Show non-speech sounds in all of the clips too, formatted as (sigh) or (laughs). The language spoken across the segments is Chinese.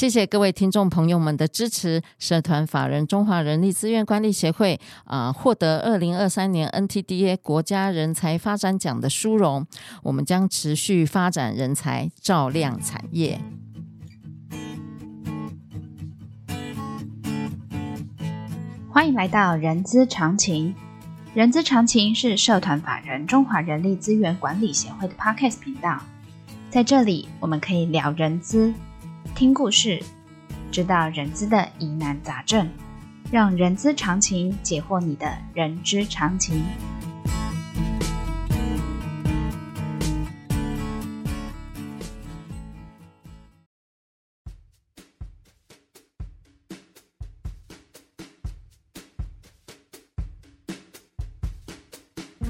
谢谢各位听众朋友们的支持。社团法人中华人力资源管理协会啊、获得二零二三年 NTDA 国家人才发展奖的殊荣。我们将持续发展人才照亮产业。欢迎来到人资常情。人资常情是社团法人中华人力资源管理协会的 Podcast 频道，在这里我们可以聊人资。听故事，知道人资的疑难杂症，让人资常情解惑你的人之常情。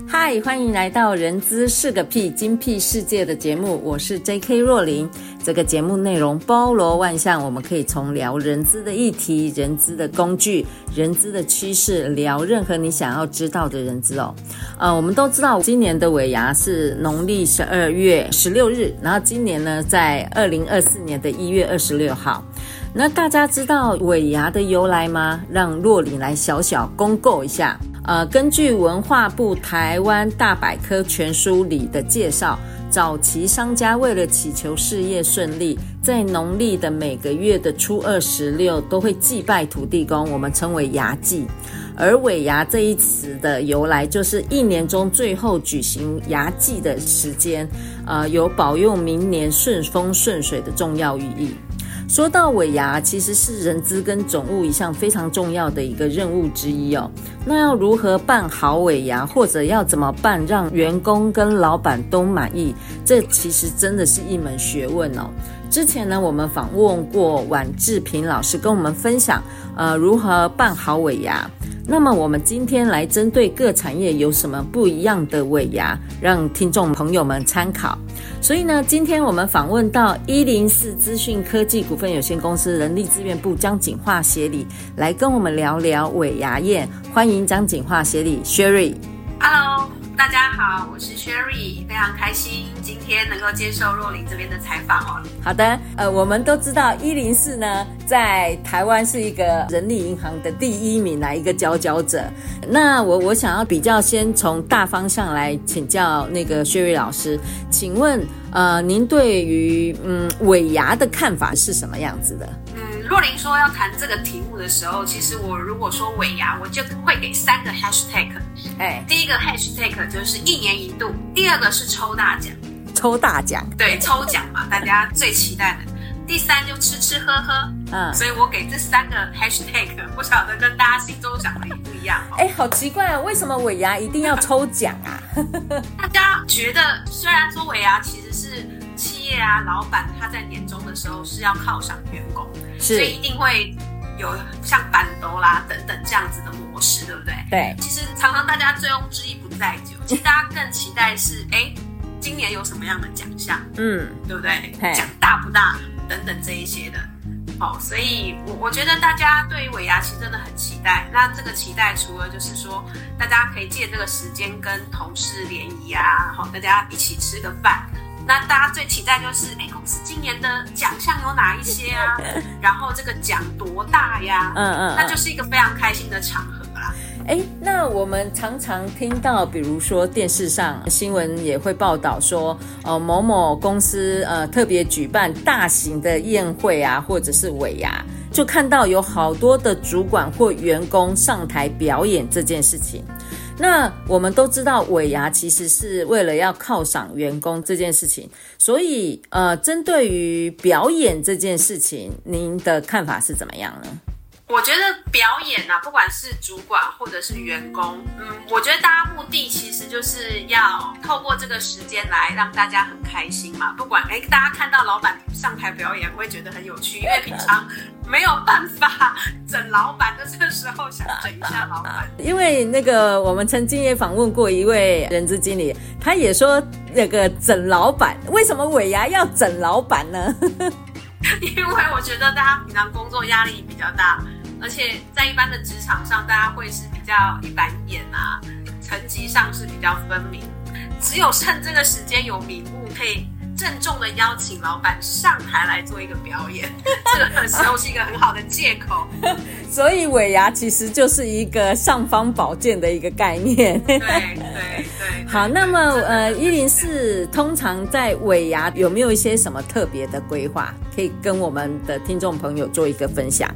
嗨，欢迎来到人资是个屁精辟世界的节目，我是 J.K. 若琳。这个节目内容包罗万象，我们可以从聊人资的议题、人资的工具、人资的趋势，聊任何你想要知道的人资哦。呃，我们都知道今年的尾牙是农历十二月十六日，然后今年呢在二零二四年的一月二十六号。那大家知道尾牙的由来吗？让若里来小小公告一下。呃，根据文化部台湾大百科全书里的介绍，早期商家为了祈求事业顺利，在农历的每个月的初二、十六都会祭拜土地公，我们称为牙祭。而尾牙这一词的由来，就是一年中最后举行牙祭的时间，呃，有保佑明年顺风顺水的重要寓意。说到尾牙，其实是人资跟总务一项非常重要的一个任务之一哦。那要如何办好尾牙，或者要怎么办让员工跟老板都满意，这其实真的是一门学问哦。之前呢，我们访问过宛志平老师，跟我们分享，呃，如何办好尾牙。那么我们今天来针对各产业有什么不一样的尾牙，让听众朋友们参考。所以呢，今天我们访问到一零四资讯科技股份有限公司人力资源部江景化协理来跟我们聊聊尾牙宴。欢迎江景化协理 Sherry。Hello。大家好，我是 Sherry，非常开心今天能够接受若琳这边的采访哦。好的，呃，我们都知道一零四呢，在台湾是一个人力银行的第一名，来一个佼佼者。那我我想要比较先从大方向来请教那个 Sherry 老师，请问呃，您对于嗯尾牙的看法是什么样子的？若琳说要谈这个题目的时候，其实我如果说尾牙，我就会给三个 hashtag。哎，第一个 hashtag 就是一年一度，第二个是抽大奖，抽大奖，对，抽奖嘛，大家最期待的。第三就吃吃喝喝，嗯，所以我给这三个 hashtag，不晓得跟大家心中想的一不一样。哎，好奇怪啊，为什么尾牙一定要抽奖啊？(laughs) 大家觉得，虽然说尾牙其实是啊，老板他在年终的时候是要犒赏员工。所以一定会有像板斗啦等等这样子的模式，对不对？对。其实常常大家醉翁之意不在酒，其实大家更期待是，哎，今年有什么样的奖项？嗯，对不对？奖大不大？等等这一些的。好，所以我我觉得大家对于尾牙其实真的很期待。那这个期待除了就是说，大家可以借这个时间跟同事联谊啊，好，大家一起吃个饭。那大家最期待就是，哎，公司今年的奖项有哪一些啊？(laughs) 然后这个奖多大呀？嗯嗯，那就是一个非常开心的场合啦。哎，那我们常常听到，比如说电视上新闻也会报道说，呃，某某公司呃特别举办大型的宴会啊，或者是尾牙，就看到有好多的主管或员工上台表演这件事情。那我们都知道，尾牙其实是为了要犒赏员工这件事情，所以呃，针对于表演这件事情，您的看法是怎么样呢？我觉得表演啊，不管是主管或者是员工，嗯，我觉得大家目的其实就是要透过这个时间来让大家很开心嘛。不管哎，大家看到老板上台表演，会觉得很有趣，因为平常没有办法整老板的这个时候，想整一下老板。(laughs) 因为那个我们曾经也访问过一位人资经理，他也说那个整老板，为什么尾牙要整老板呢？(laughs) 因为我觉得大家平常工作压力比较大。而且在一般的职场上，大家会是比较一板一眼啊，层级上是比较分明。只有趁这个时间有名目可以郑重的邀请老板上台来做一个表演，(laughs) 这个时候是一个很好的借口。(laughs) 所以尾牙其实就是一个尚方宝剑的一个概念。(laughs) 对对对。好，那么呃，一零四通常在尾牙有没有一些什么特别的规划，可以跟我们的听众朋友做一个分享？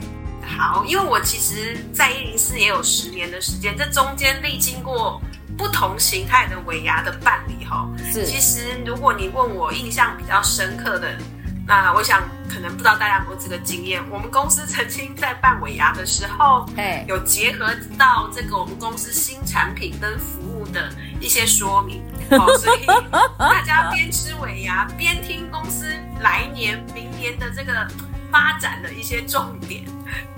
好，因为我其实，在一零四也有十年的时间，这中间历经过不同形态的尾牙的办理哈。是，其实如果你问我印象比较深刻的，那我想可能不知道大家有没有这个经验，我们公司曾经在办尾牙的时候，哎，有结合到这个我们公司新产品跟服务的一些说明，哦，所以大家边吃尾牙边听公司来年、明年的这个发展的一些重点。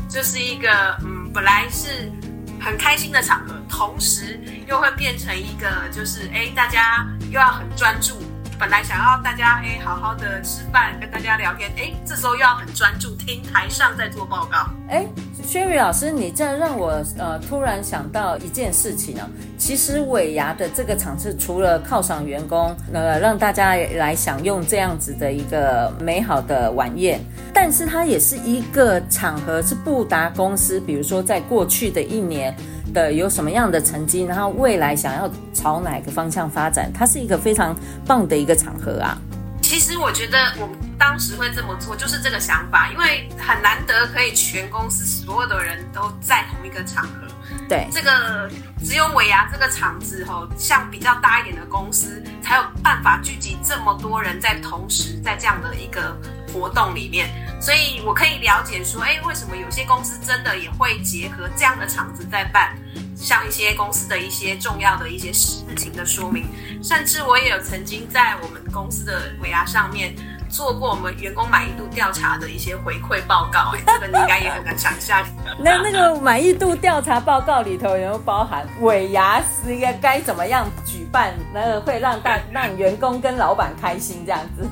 就是一个嗯，本来是很开心的场合，同时又会变成一个就是哎，大家又要很专注。本来想要大家哎好好的吃饭，跟大家聊天，哎，这时候又要很专注听台上在做报告。哎，Sherry 老师，你这样让我呃突然想到一件事情呢。其实尾牙的这个场次，除了犒赏员工，呃，让大家来享用这样子的一个美好的晚宴，但是它也是一个场合，是布达公司，比如说在过去的一年。的有什么样的成绩，然后未来想要朝哪个方向发展，它是一个非常棒的一个场合啊。其实我觉得我当时会这么做，就是这个想法，因为很难得可以全公司所有的人都在同一个场合。对，这个只有尾牙这个场子吼，像比较大一点的公司才有办法聚集这么多人在同时在这样的一个活动里面。所以我可以了解说，哎，为什么有些公司真的也会结合这样的场子在办，像一些公司的一些重要的一些事情的说明，甚至我也有曾经在我们公司的尾牙上面做过我们员工满意度调查的一些回馈报告，哎，这个你应该也很难想象。(laughs) 那那个满意度调查报告里头有没有包含尾牙是一个该怎么样举办，那个会让大让员工跟老板开心这样子？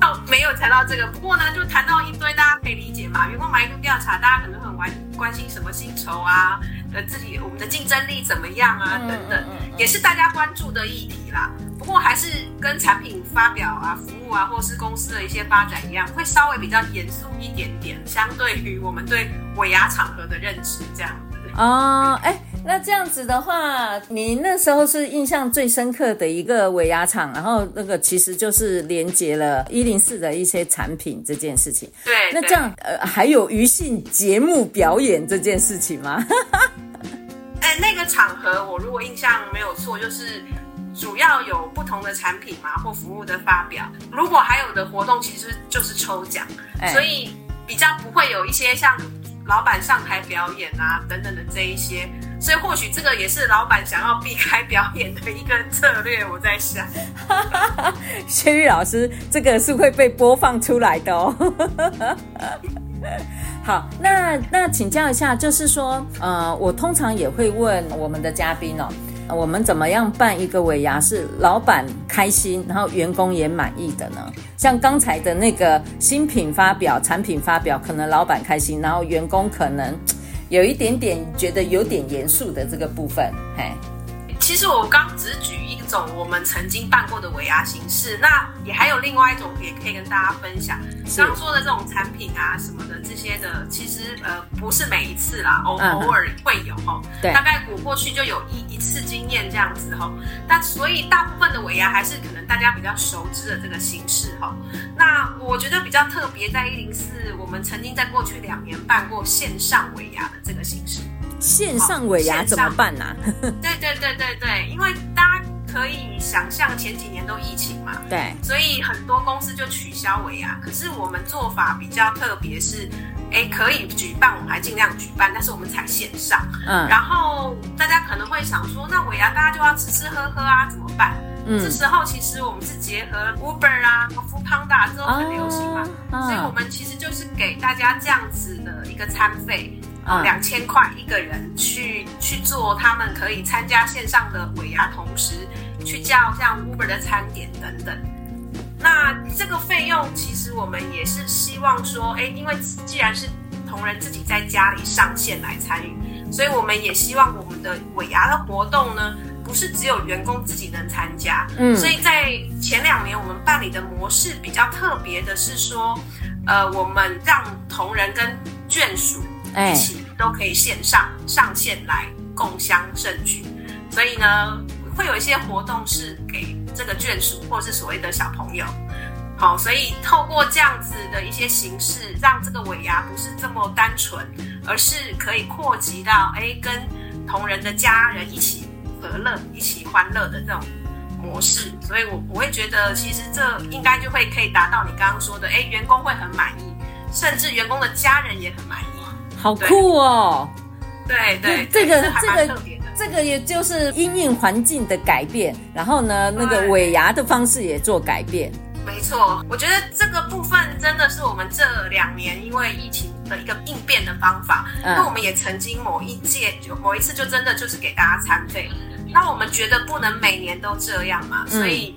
到 (laughs) 没有谈到这个，不过呢，就谈到一堆，大家可以理解嘛。员工满意度调查，大家可能很关关心什么薪酬啊，呃，自己我们的竞争力怎么样啊，等等，也是大家关注的议题啦。不过还是跟产品发表啊、服务啊，或是公司的一些发展一样，会稍微比较严肃一点点，相对于我们对尾牙场合的认知这样子。哦，哎。那这样子的话，你那时候是印象最深刻的一个尾牙厂，然后那个其实就是连接了一零四的一些产品这件事情。对，那这样呃还有余兴节目表演这件事情吗？(laughs) 哎，那个场合我如果印象没有错，就是主要有不同的产品嘛或服务的发表。如果还有的活动，其实就是抽奖，哎、所以比较不会有一些像老板上台表演啊等等的这一些。所以或许这个也是老板想要避开表演的一个策略，我在想。(laughs) 薛玉老师，这个是会被播放出来的哦。(laughs) 好，那那请教一下，就是说，呃，我通常也会问我们的嘉宾哦，我们怎么样办一个尾牙是老板开心，然后员工也满意的呢？像刚才的那个新品发表、产品发表，可能老板开心，然后员工可能。(tsk) 有一点点觉得有点严肃的这个部分，嘿，其实我刚只举种我们曾经办过的尾牙形式，那也还有另外一种也可以跟大家分享。刚说的这种产品啊什么的这些的，其实呃不是每一次啦，偶偶尔会有哈，对，大概我过去就有一一次经验这样子哈，但所以大部分的尾牙还是可能大家比较熟知的这个形式哈。那我觉得比较特别在一零四，我们曾经在过去两年办过线上尾牙的这个形式。线上尾牙怎么办 (laughs) 呢？对对对对对，因为大家可以想象前几年都疫情嘛，对，所以很多公司就取消尾牙。可是我们做法比较特别，是哎可以举办，我们还尽量举办，但是我们采线上。嗯，然后大家可能会想说，那尾牙大家就要吃吃喝喝啊，怎么办？嗯，这时候其实我们是结合 Uber 啊、Foodpanda 这种很流行嘛，哦，所以我们其实就是给大家这样子的一个餐费。两千块一个人去去做，他们可以参加线上的尾牙，同时去叫像 Uber 的餐点等等。那这个费用其实我们也是希望说，哎，因为既然是同仁自己在家里上线来参与，所以我们也希望我们的尾牙的活动呢，不是只有员工自己能参加，嗯，所以在前两年我们办理的模式比较特别的是说，呃，我们让同仁跟眷属一起都可以线上上线来共襄盛举，所以呢，会有一些活动是给这个眷属或是所谓的小朋友。好，所以透过这样子的一些形式，让这个尾牙不是这么单纯，而是可以扩及到哎，跟同仁的家人一起和乐、一起欢乐的这种模式。所以我我会觉得，其实这应该就会可以达到你刚刚说的，哎，员工会很满意，甚至员工的家人也很满意。好酷哦！对这个这个这个也就是因应环境的改变，然后呢，那个尾牙的方式也做改变。没错，我觉得这个部分真的是我们这两年因为疫情的一个应变的方法。那、嗯、我们也曾经某一届就某一次就真的就是给大家餐费。那我们觉得不能每年都这样嘛，所以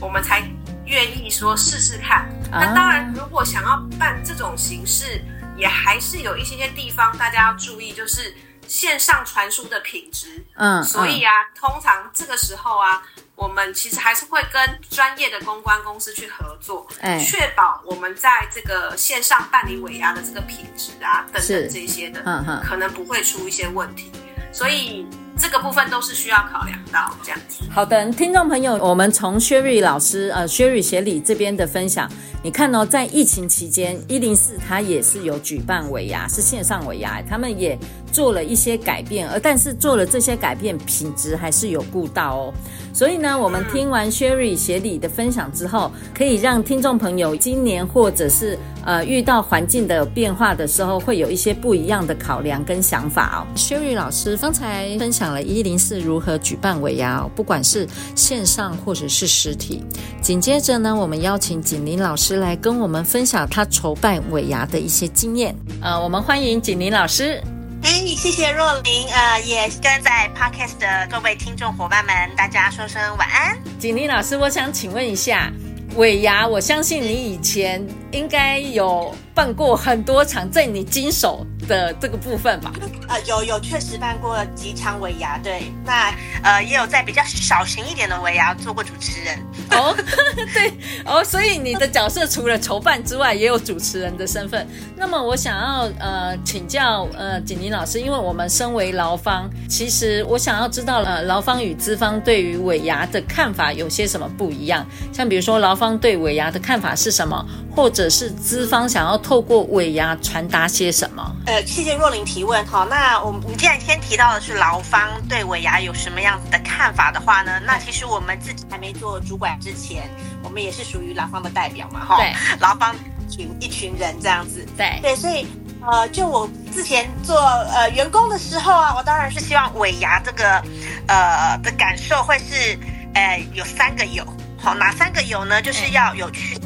我们才愿意说试试看。嗯、那当然，如果想要办这种形式，也还是有一些些地方大家要注意，就是线上传输的品质。嗯，所以啊，通常这个时候啊。我们其实还是会跟专业的公关公司去合作，哎，确保我们在这个线上办理尾牙的这个品质啊等等这些的，可能不会出一些问题，所以这个部分都是需要考量到这样子。好的，听众朋友，我们从 Sherry 老师呃 Sherry 协理这边的分享，你看哦，在疫情期间，一零四它也是有举办尾牙，是线上尾牙，他们也做了一些改变，而但是做了这些改变，品质还是有顾到哦。所以呢，我们听完 Sherry 协理的分享之后，可以让听众朋友今年或者是呃遇到环境的变化的时候，会有一些不一样的考量跟想法哦。Sherry 老师刚才分享了一零四如何举办尾牙哦，不管是线上或者是实体。紧接着呢，我们邀请景林老师来跟我们分享他筹办尾牙的一些经验。呃，我们欢迎景林老师。哎，谢谢若琳，呃，也跟在 Podcast 的各位听众伙伴们，大家说声晚安。景林老师，我想请问一下，尾牙，我相信你以前应该有办过很多场，在你经手的这个部分吧？呃，有有确实办过几场尾牙，对，那呃也有在比较小型一点的尾牙做过主持人。哦，(laughs) 对哦，所以你的角色除了筹办之外，也有主持人的身份。那么我想要呃请教呃景宁老师，因为我们身为劳方，其实我想要知道呃劳方与资方对于尾牙的看法有些什么不一样？像比如说劳方对尾牙的看法是什么，或者是资方想要透过尾牙传达些什么？呃，谢谢若琳提问哈。那我们你既然先提到的是劳方对尾牙有什么样子的看法的话呢？那其实我们自己还没做主管。之前我们也是属于劳方的代表嘛，哈，对，劳方群一群人这样子，对对，所以呃，就我之前做呃员工的时候啊，我当然是希望尾牙这个呃的感受会是呃有三个有，好，哪三个有呢？就是要有趣，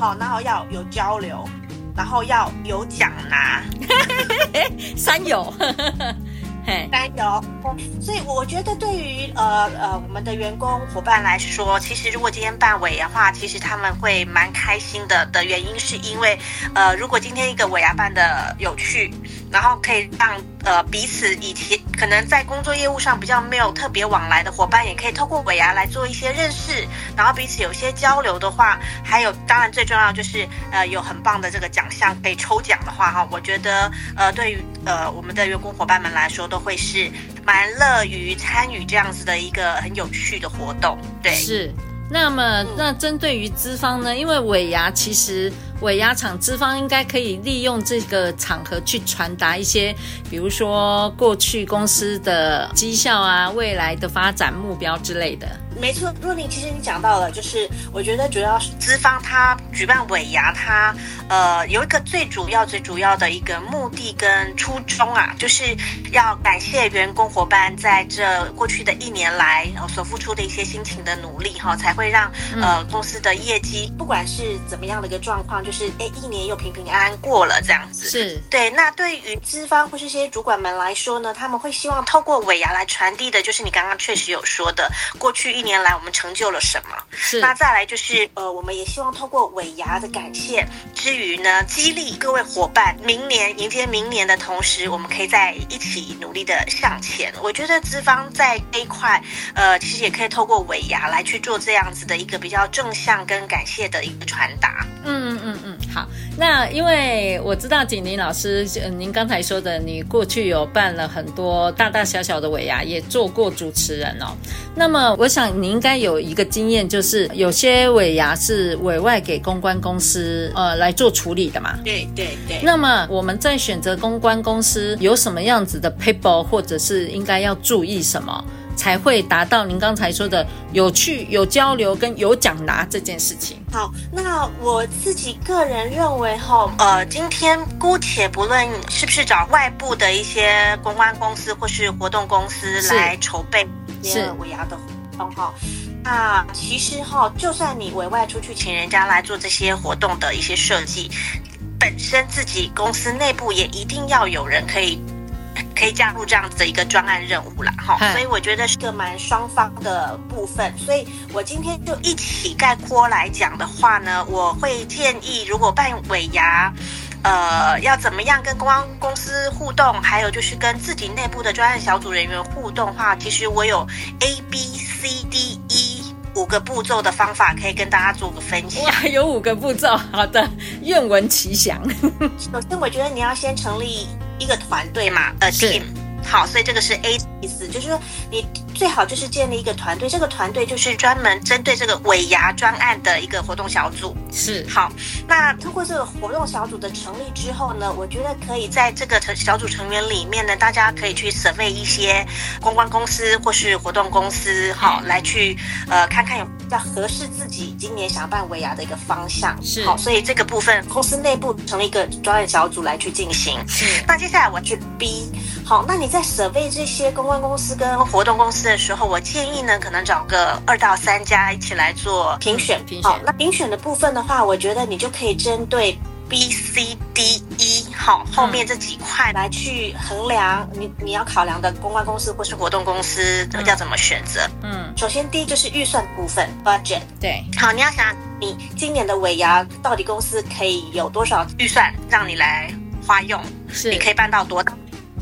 好，然后要有交流，然后要有奖拿，(laughs) 三有。(laughs) 三有，所以我觉得对于呃呃我们的员工伙伴来说，其实如果今天办尾牙的话，其实他们会蛮开心的。的原因是因为，呃，如果今天一个尾牙办的有趣，然后可以让呃彼此以前可能在工作业务上比较没有特别往来的伙伴，也可以透过尾牙来做一些认识，然后彼此有些交流的话，还有当然最重要就是呃有很棒的这个奖项可以抽奖的话哈，我觉得呃对于呃我们的员工伙伴们来说都会是蛮乐于参与这样子的一个很有趣的活动，对，是。那么，那针对于资方呢？因为尾牙其实。尾牙厂资方应该可以利用这个场合去传达一些，比如说过去公司的绩效啊、未来的发展目标之类的。没错，若琳，其实你讲到了，就是我觉得主要是资方他举办尾牙，他呃有一个最主要、最主要的一个目的跟初衷啊，就是要感谢员工伙伴在这过去的一年来所付出的一些辛勤的努力哈，才会让呃公司的业绩不管是怎么样的一个状况。就是哎一年又平平安安过了这样子。是对。那对于资方或是一些主管们来说呢，他们会希望透过尾牙来传递的，就是你刚刚确实有说的，过去一年来我们成就了什么。是。那再来就是呃，我们也希望透过尾牙的感谢之余呢，激励各位伙伴明年迎接明年的同时，我们可以在一起努力的向前。我觉得资方在这一块，呃，其实也可以透过尾牙来去做这样子的一个比较正向跟感谢的一个传达。嗯嗯嗯，好。那因为我知道景宁老师，您刚才说的，你过去有办了很多大大小小的尾牙，也做过主持人哦。那么我想你应该有一个经验，就是有些尾牙是委外给公关公司呃来做处理的嘛。对对对。那么我们在选择公关公司有什么样子的 people，或者是应该要注意什么？才会达到您刚才说的有趣、有交流跟有奖拿这件事情。好，那我自己个人认为哈，呃，今天姑且不论是不是找外部的一些公关公司或是活动公司来筹备是尾牙的活动哈，那其实哈，就算你委外出去请人家来做这些活动的一些设计，本身自己公司内部也一定要有人可以。可以加入这样子的一个专案任务啦，哈，所以我觉得是个蛮双方的部分。所以我今天就一起概括来讲的话呢，我会建议，如果办尾牙，呃，要怎么样跟公关公司互动，还有就是跟自己内部的专案小组人员互动的话，其实我有 A B C D E 五个步骤的方法可以跟大家做个分享。哇，有五个步骤，好的，愿闻其详。首先，我觉得你要先成立。一个团队嘛，呃，team，好，所以这个是 A 的意思，就是说你最好就是建立一个团队，这个团队就是专门针对这个尾牙专案的一个活动小组。是，好，那通过这个活动小组的成立之后呢，我觉得可以在这个成小组成员里面呢，大家可以去 survey 一些公关公司或是活动公司，好，来去呃看看有比较合适自己今年想要办尾牙的一个方向。是，好，所以这个部分公司内部成立一个专案小组来去进行。是，那接下来我去 B，好，那你在 survey 这些公关公司跟活动公司的时候，我建议呢，可能找个二到三家一起来做评选。嗯、评选，好，那评选的部分？的话，我觉得你就可以针对 B、C、D、E 好后面这几块来去衡量你你要考量的公关公司或是活动公司要怎么选择。嗯，首先第一就是预算部分 budget。对，好，你要想你今年的尾牙到底公司可以有多少预算让你来花用？是，你可以办到多大？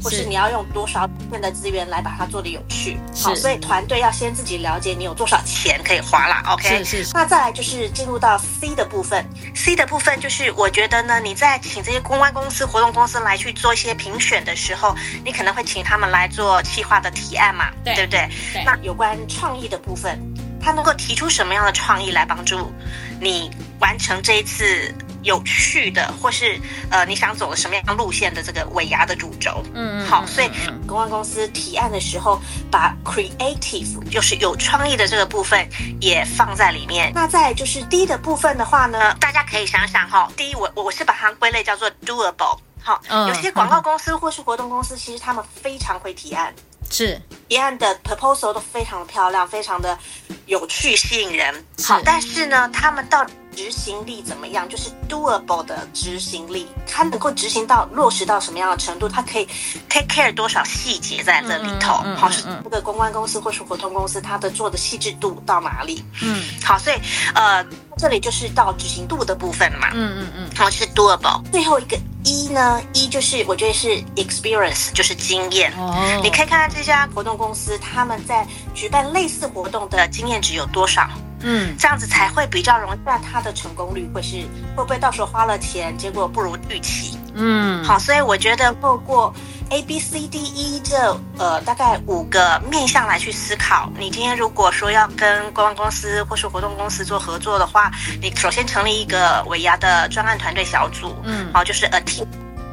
或是你要用多少片的资源来把它做的有趣？好，所以团队要先自己了解你有多少钱可以花啦。OK，是是。那再来就是进入到 C 的部分，C 的部分就是我觉得呢，你在请这些公关公司、活动公司来去做一些评选的时候，你可能会请他们来做企划的提案嘛，对，对不对？对。那有关创意的部分，他能够提出什么样的创意来帮助你完成这一次？有趣的，或是呃，你想走的什么样路线的这个尾牙的主轴，嗯，好，所以公关公司提案的时候，把 creative 就是有创意的这个部分也放在里面。那再就是 D 的部分的话呢，大家可以想想哈，第一，我我是把它归类叫做 doable，好，有些广告公司或是活动公司，其实他们非常会提案，是。提案的 proposal 都非常的漂亮，非常的有趣吸引人，好，但是呢，他们到底执行力怎么样？就是 doable 的执行力，它能够执行到落实到什么样的程度？它可以 take care 多少细节在这里头？嗯嗯嗯、好，是这个公关公司或是活动公司，它的做的细致度到哪里？嗯，好，所以呃，这里就是到执行度的部分嘛。嗯嗯嗯，好，是 doable。最后一个一呢一就是我觉得是 experience，就是经验。哦，你可以看看这家活动公司他们在举办类似活动的经验值有多少。嗯，这样子才会比较容易，但它的成功率会是会不会到时候花了钱，结果不如预期？嗯，好，所以我觉得透过 A B C D E 这呃大概五个面向来去思考，你今天如果说要跟公关公司或是活动公司做合作的话，你首先成立一个尾牙的专案团队小组，嗯，好，就是 a team，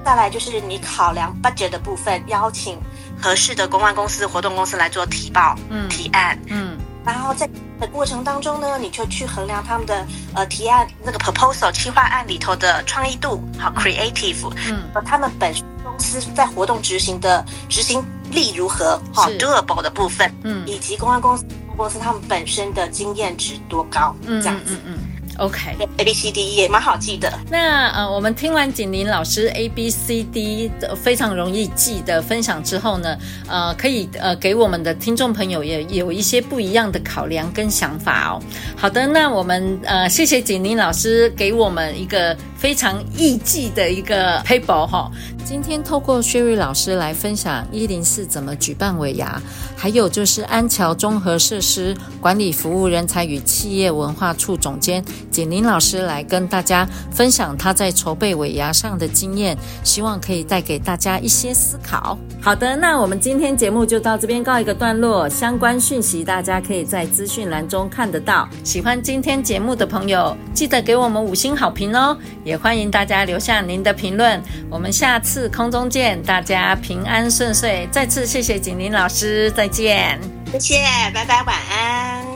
再来就是你考量 budget 的部分，邀请合适的公关公司、活动公司来做提报、嗯，提案，嗯。然后在的过程当中呢，你就去衡量他们的呃提案那个 proposal 企划案里头的创意度，好 creative，嗯，和他们本公司在活动执行的执行力如何，好 doable 的部分，嗯，以及公关公司公司他们本身的经验值多高，嗯，这样子，嗯嗯。OK，A B C D 也蛮好记的。那呃，我们听完景林老师 A B C D 的非常容易记的分享之后呢，呃，可以呃给我们的听众朋友也有一些不一样的考量跟想法哦。好的，那我们呃谢谢景林老师给我们一个非常易记的一个 paper 哈。今天透过 Sherry 老师来分享一零四怎么举办尾牙，还有就是安桥综合设施管理服务人才与企业文化处总监简宁老师来跟大家分享他在筹备尾牙上的经验，希望可以带给大家一些思考。好的，那我们今天节目就到这边告一个段落，相关讯息大家可以在资讯栏中看得到。喜欢今天节目的朋友，记得给我们五星好评哦，也欢迎大家留下您的评论。我们下次。次空中见，大家平安顺遂。再次谢谢景林老师，再见。谢谢，拜拜，晚安。